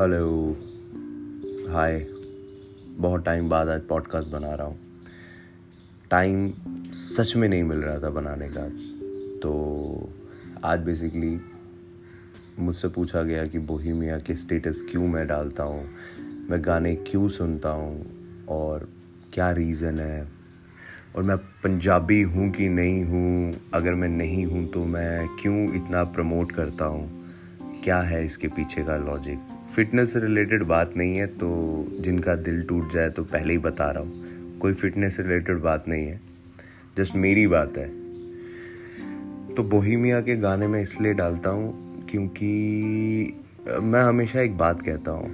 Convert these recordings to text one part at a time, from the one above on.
Hello, हाय। बहुत time बाद आज पॉडकास्ट बना रहा हूँ। टाइम सच में नहीं मिल रहा था बनाने का। तो आज बेसिकली मुझसे पूछा गया कि बोहिमिया के स्टेटस क्यों मैं डालता हूँ? मैं गाने क्यों सुनता हूँ? और क्या रीज़न है? और मैं पंजाबी हूँ कि नहीं हूँ? अगर मैं नहीं हूँ तो मैं क्यों इतना प्रमोट करता हूँ? क्या है इसके पीछे का लॉजिक फिटनेस से रिलेटेड बात नहीं है तो जिनका दिल टूट जाए तो पहले ही बता रहा हूँ। कोई फिटनेस से रिलेटेड बात नहीं है। जस्ट मेरी बात है। तो बोहिमिया के गाने में इसलिए डालता हूँ क्योंकि मैं हमेशा एक बात कहता हूँ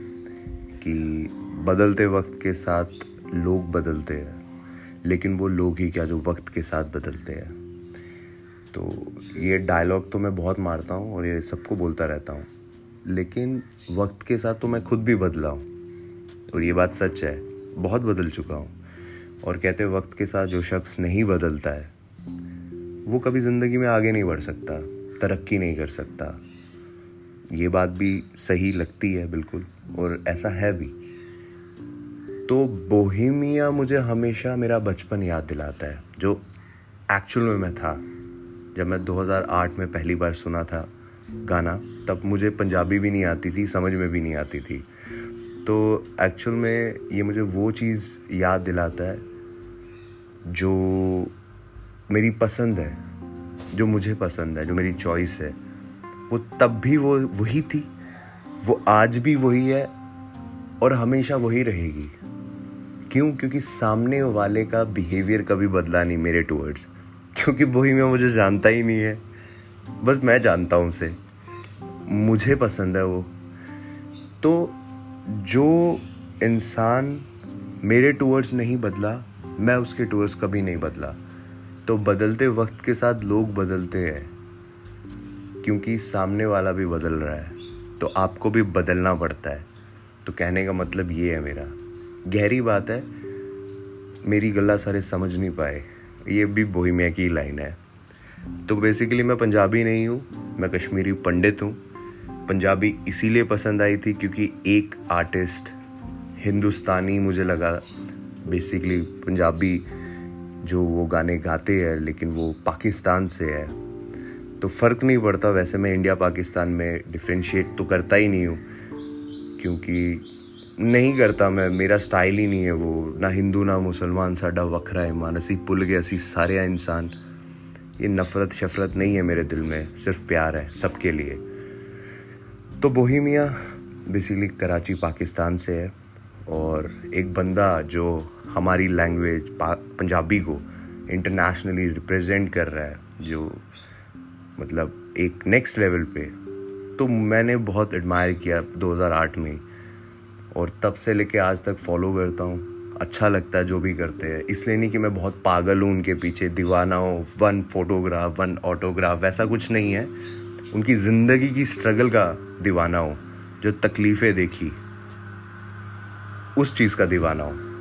कि बदलते वक्त के साथ लोग बदलते हैं, लेकिन वो लोग ही क्या जो वक्त के साथ बदलते हैं। तो ये डायलॉग तो मैं बहुत मारता हूँ और ये सबको बोलता रहता हूँ। लेकिन वक्त के साथ तो मैं खुद भी बदला हूँ। और ये बात सच है, बहुत बदल चुका हूँ। और कहते वक्त के साथ जो शख्स नहीं बदलता है, वो कभी ज़िंदगी में आगे नहीं बढ़ सकता, तरक्की नहीं कर सकता। ये बात भी सही लगती है, बिल्कुल, और ऐसा है भी। तो बोहिमिया मुझे हमेशा मेरा बचपन याद दिलाता है, जो एक्चुअल में मैं था। जब मैं 2008 में पहली बार सुना था गाना तब मुझे पंजाबी भी नहीं आती थी, समझ में भी नहीं आती थी। तो एक्चुअल में ये मुझे वो चीज़ याद दिलाता है, जो मेरी पसंद है, जो मुझे पसंद है, जो मेरी चॉइस है। वो तब भी वो वही थी, वो आज भी वही है और हमेशा वही रहेगी। क्यों? क्योंकि सामने वाले का बिहेवियर कभी बदला नहीं मेरे टूवर्ड्स क्योंकि वही में, मुझे जानता ही नहीं है। बस मैं जानता हूँ उसे। मुझे पसंद है वो। तो जो इंसान मेरे टूवर्ड्स नहीं बदला, मैं उसके टूवर्ड्स कभी नहीं बदला। तो बदलते वक्त के साथ लोग बदलते हैं, क्योंकि सामने वाला भी बदल रहा है तो आपको भी बदलना पड़ता है। तो कहने का मतलब ये है मेरा। गहरी बात है, मेरी गला सारे समझ नहीं पाए। ये भी बोहिमिया की लाइन है। तो बेसिकली मैं पंजाबी नहीं हूँ, मैं कश्मीरी पंडित हूँ। पंजाबी इसीलिए पसंद आई थी क्योंकि एक आर्टिस्ट हिंदुस्तानी मुझे लगा बेसिकली पंजाबी जो वो गाने गाते हैं, लेकिन वो पाकिस्तान से है। तो फ़र्क नहीं पड़ता, वैसे मैं इंडिया पाकिस्तान में डिफ्रेंशिएट तो करता ही नहीं हूँ, क्योंकि नहीं करता मैं, मेरा स्टाइल ही नहीं है वो। ना हिंदू, ना मुसलमान, साडा वखरा है मान असी पुल गए असी सारे इंसान। ये नफ़रत शफरत नहीं है मेरे दिल में, सिर्फ़ प्यार है, सबके लिए। तो बोहिमिया बेसिकली कराची, पाकिस्तान से है और एक बंदा जो हमारी लैंग्वेज पंजाबी को इंटरनेशनली रिप्रेजेंट कर रहा है, जो मतलब एक नेक्स्ट लेवल पे। तो मैंने बहुत एडमायर किया 2008 में और तब से लेके आज तक फॉलो करता हूँ। अच्छा लगता है जो भी करते हैं। इसलिए नहीं कि मैं बहुत पागल हूँ उनके पीछे, दीवाना हूँ वन फोटोग्राफ वन ऑटोग्राफ वैसा कुछ नहीं है। उनकी ज़िंदगी की स्ट्रगल का दीवाना हो, जो तकलीफ़ें देखी, उस चीज़ का दीवाना हूँ।